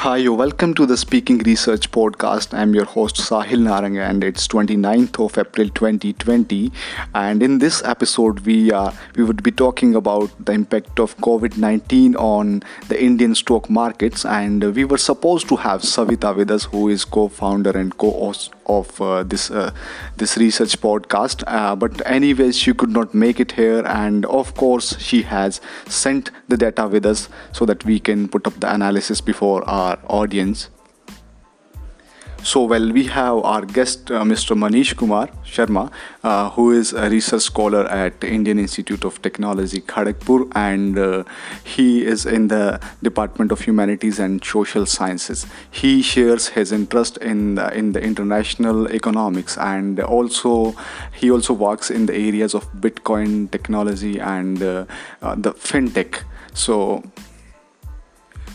Hi, welcome to the Speaking Research Podcast. I'm your host Sahil Naranga and it's 29th of April 2020 and in this episode we uh, we would be talking about the impact of COVID-19 on the Indian stock markets. And we were supposed to have Savita with us who is co-founder and co-host of uh, this uh, this research podcast. Uh, but anyways she could not make it here. And of course she has sent the data with us so that we can put up the analysis before our audience so, well, we have our guest, uh, Mr. Manish Kumar Sharma, uh, who is a research scholar at Indian Institute of Technology, Kharagpur, and uh, he is in the Department of Humanities and Social Sciences. He shares his interest in the, in the international economics, and also he also works in the areas of Bitcoin technology and uh, uh, the fintech. So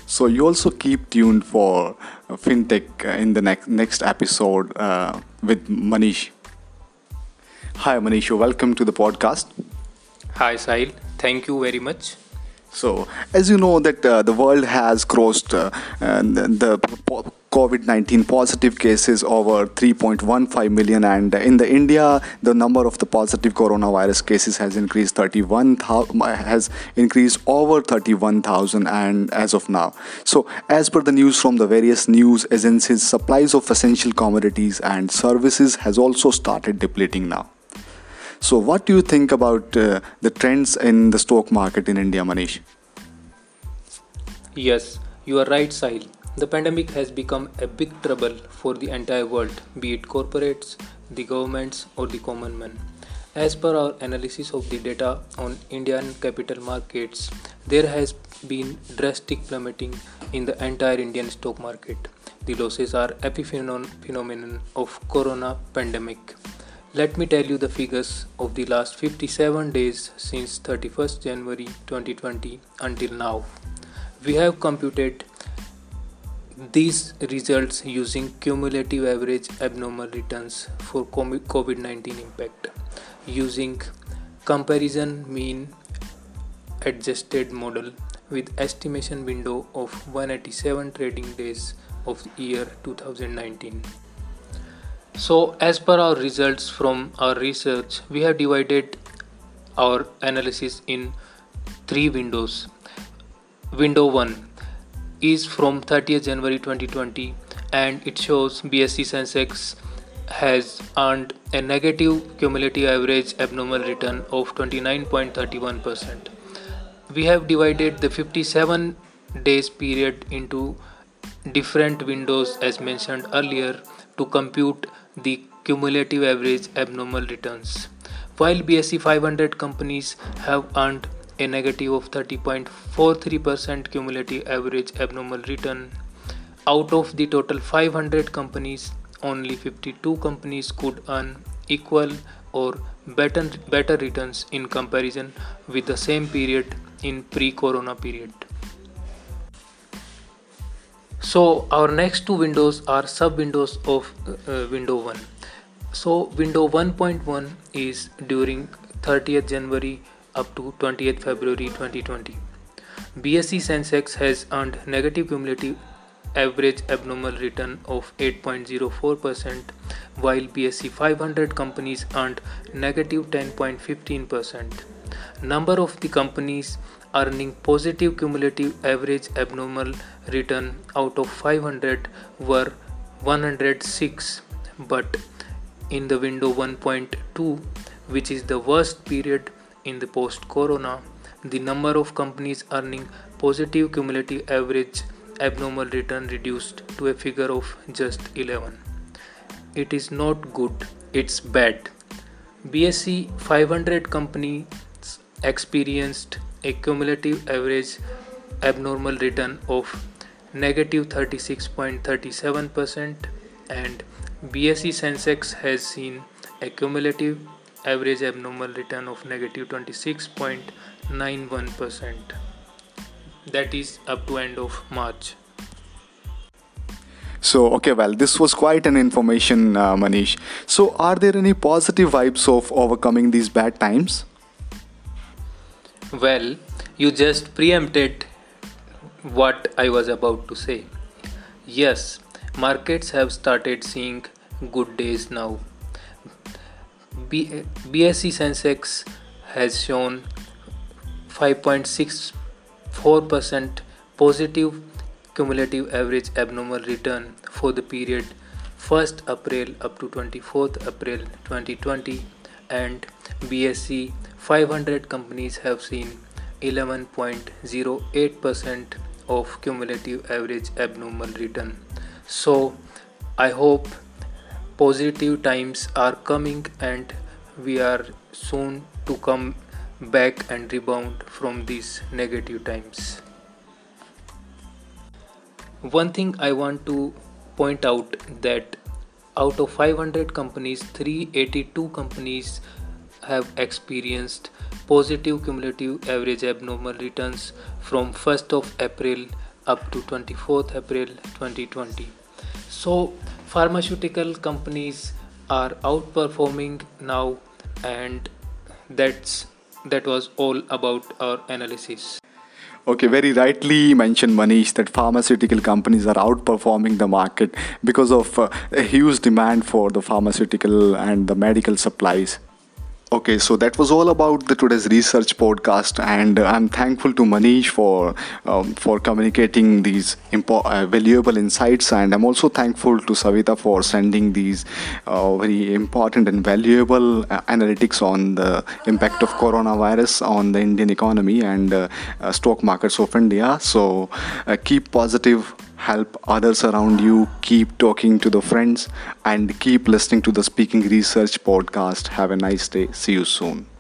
so you also keep tuned for fintech uh, in the next next episode uh, with Manish. Hi Manish, welcome to the podcast. Hi Sahil, thank you very much. So as you know that uh, the world has crossed uh, the COVID-19 positive cases over 3.15 million and in the India the number of the positive coronavirus cases has increased 31 has increased over 31,000 and as of now. So as per the news from the various news agencies supplies of essential commodities and services has also started depleting now so what do you think about uh, the trends in the stock market in India Manish yes you are right Sahil the pandemic has become a big trouble for the entire world, be it corporates, the governments, or the common man. As per our analysis of the data on Indian capital markets, there has been drastic plummeting in the entire Indian stock market. The losses are epiphenomenon of corona pandemic. Let me tell you the figures of the last 57 days since 31st January 2020 until now. We have computed these results using cumulative average abnormal returns for COVID 19 impact using comparison mean adjusted model with estimation window of 187 trading days of year 2019. So, as per our results from our research, we have divided our analysis in three windows. Window 1 is from 30th January 2020 and it shows BSE Sensex has earned a negative cumulative average abnormal return of 29.31%. We have divided the 57 days period into different windows as mentioned earlier to compute the cumulative average abnormal returns. While BSE 500 companies have earned a negative of 30.43% cumulative average abnormal return. Out of the total 500 companies, only 52 companies could earn equal or better, better returns in comparison with the same period in pre-corona period. So our next two windows are sub windows of uh, window 1. So window 1.1 is during 30th January up to 20th February 2020. BSE Sensex has earned negative cumulative average abnormal return of 8.04% while BSE 500 companies earned negative 10.15%. Number of the companies earning positive cumulative average abnormal return out of 500 were 106 but in the window 1.2 which is the worst period in the post corona, the number of companies earning positive cumulative average abnormal return reduced to a figure of just 11. It is not good, it's bad. BSE 500 companies experienced a cumulative average abnormal return of negative 36.37% and BSE Sensex has seen a cumulative average abnormal return of negative 26.91% that is up to end of march. So okay well this was quite an information uh, manish. So are there any positive vibes of overcoming these bad times well you just preempted what i was about to say Yes, markets have started seeing good days now. B- BSE Sensex has shown 5.64% positive cumulative average abnormal return for the period 1st April up to 24th April 2020 and BSE 500 companies have seen 11.08% of cumulative average abnormal return. So I hope positive times are coming and we are soon to come back and rebound from these negative times. One thing I want to point out that out of 500 companies 382 companies have experienced positive cumulative average abnormal returns from 1st of April up to 24th April 2020. So, pharmaceutical companies are outperforming now, and that's that was all about our analysis. Okay, very rightly mentioned Manish that pharmaceutical companies are outperforming the market because of uh, a huge demand for the pharmaceutical and the medical supplies. Okay, so that was all about the today's research podcast, and uh, I'm thankful to Manish for um, for communicating these impo- uh, valuable insights, and I'm also thankful to Savita for sending these uh, very important and valuable uh, analytics on the impact of coronavirus on the Indian economy and uh, uh, stock markets of India. So keep positive help others around you, keep talking to the friends, and keep listening to the Speaking Research podcast. Have a nice day. See you soon.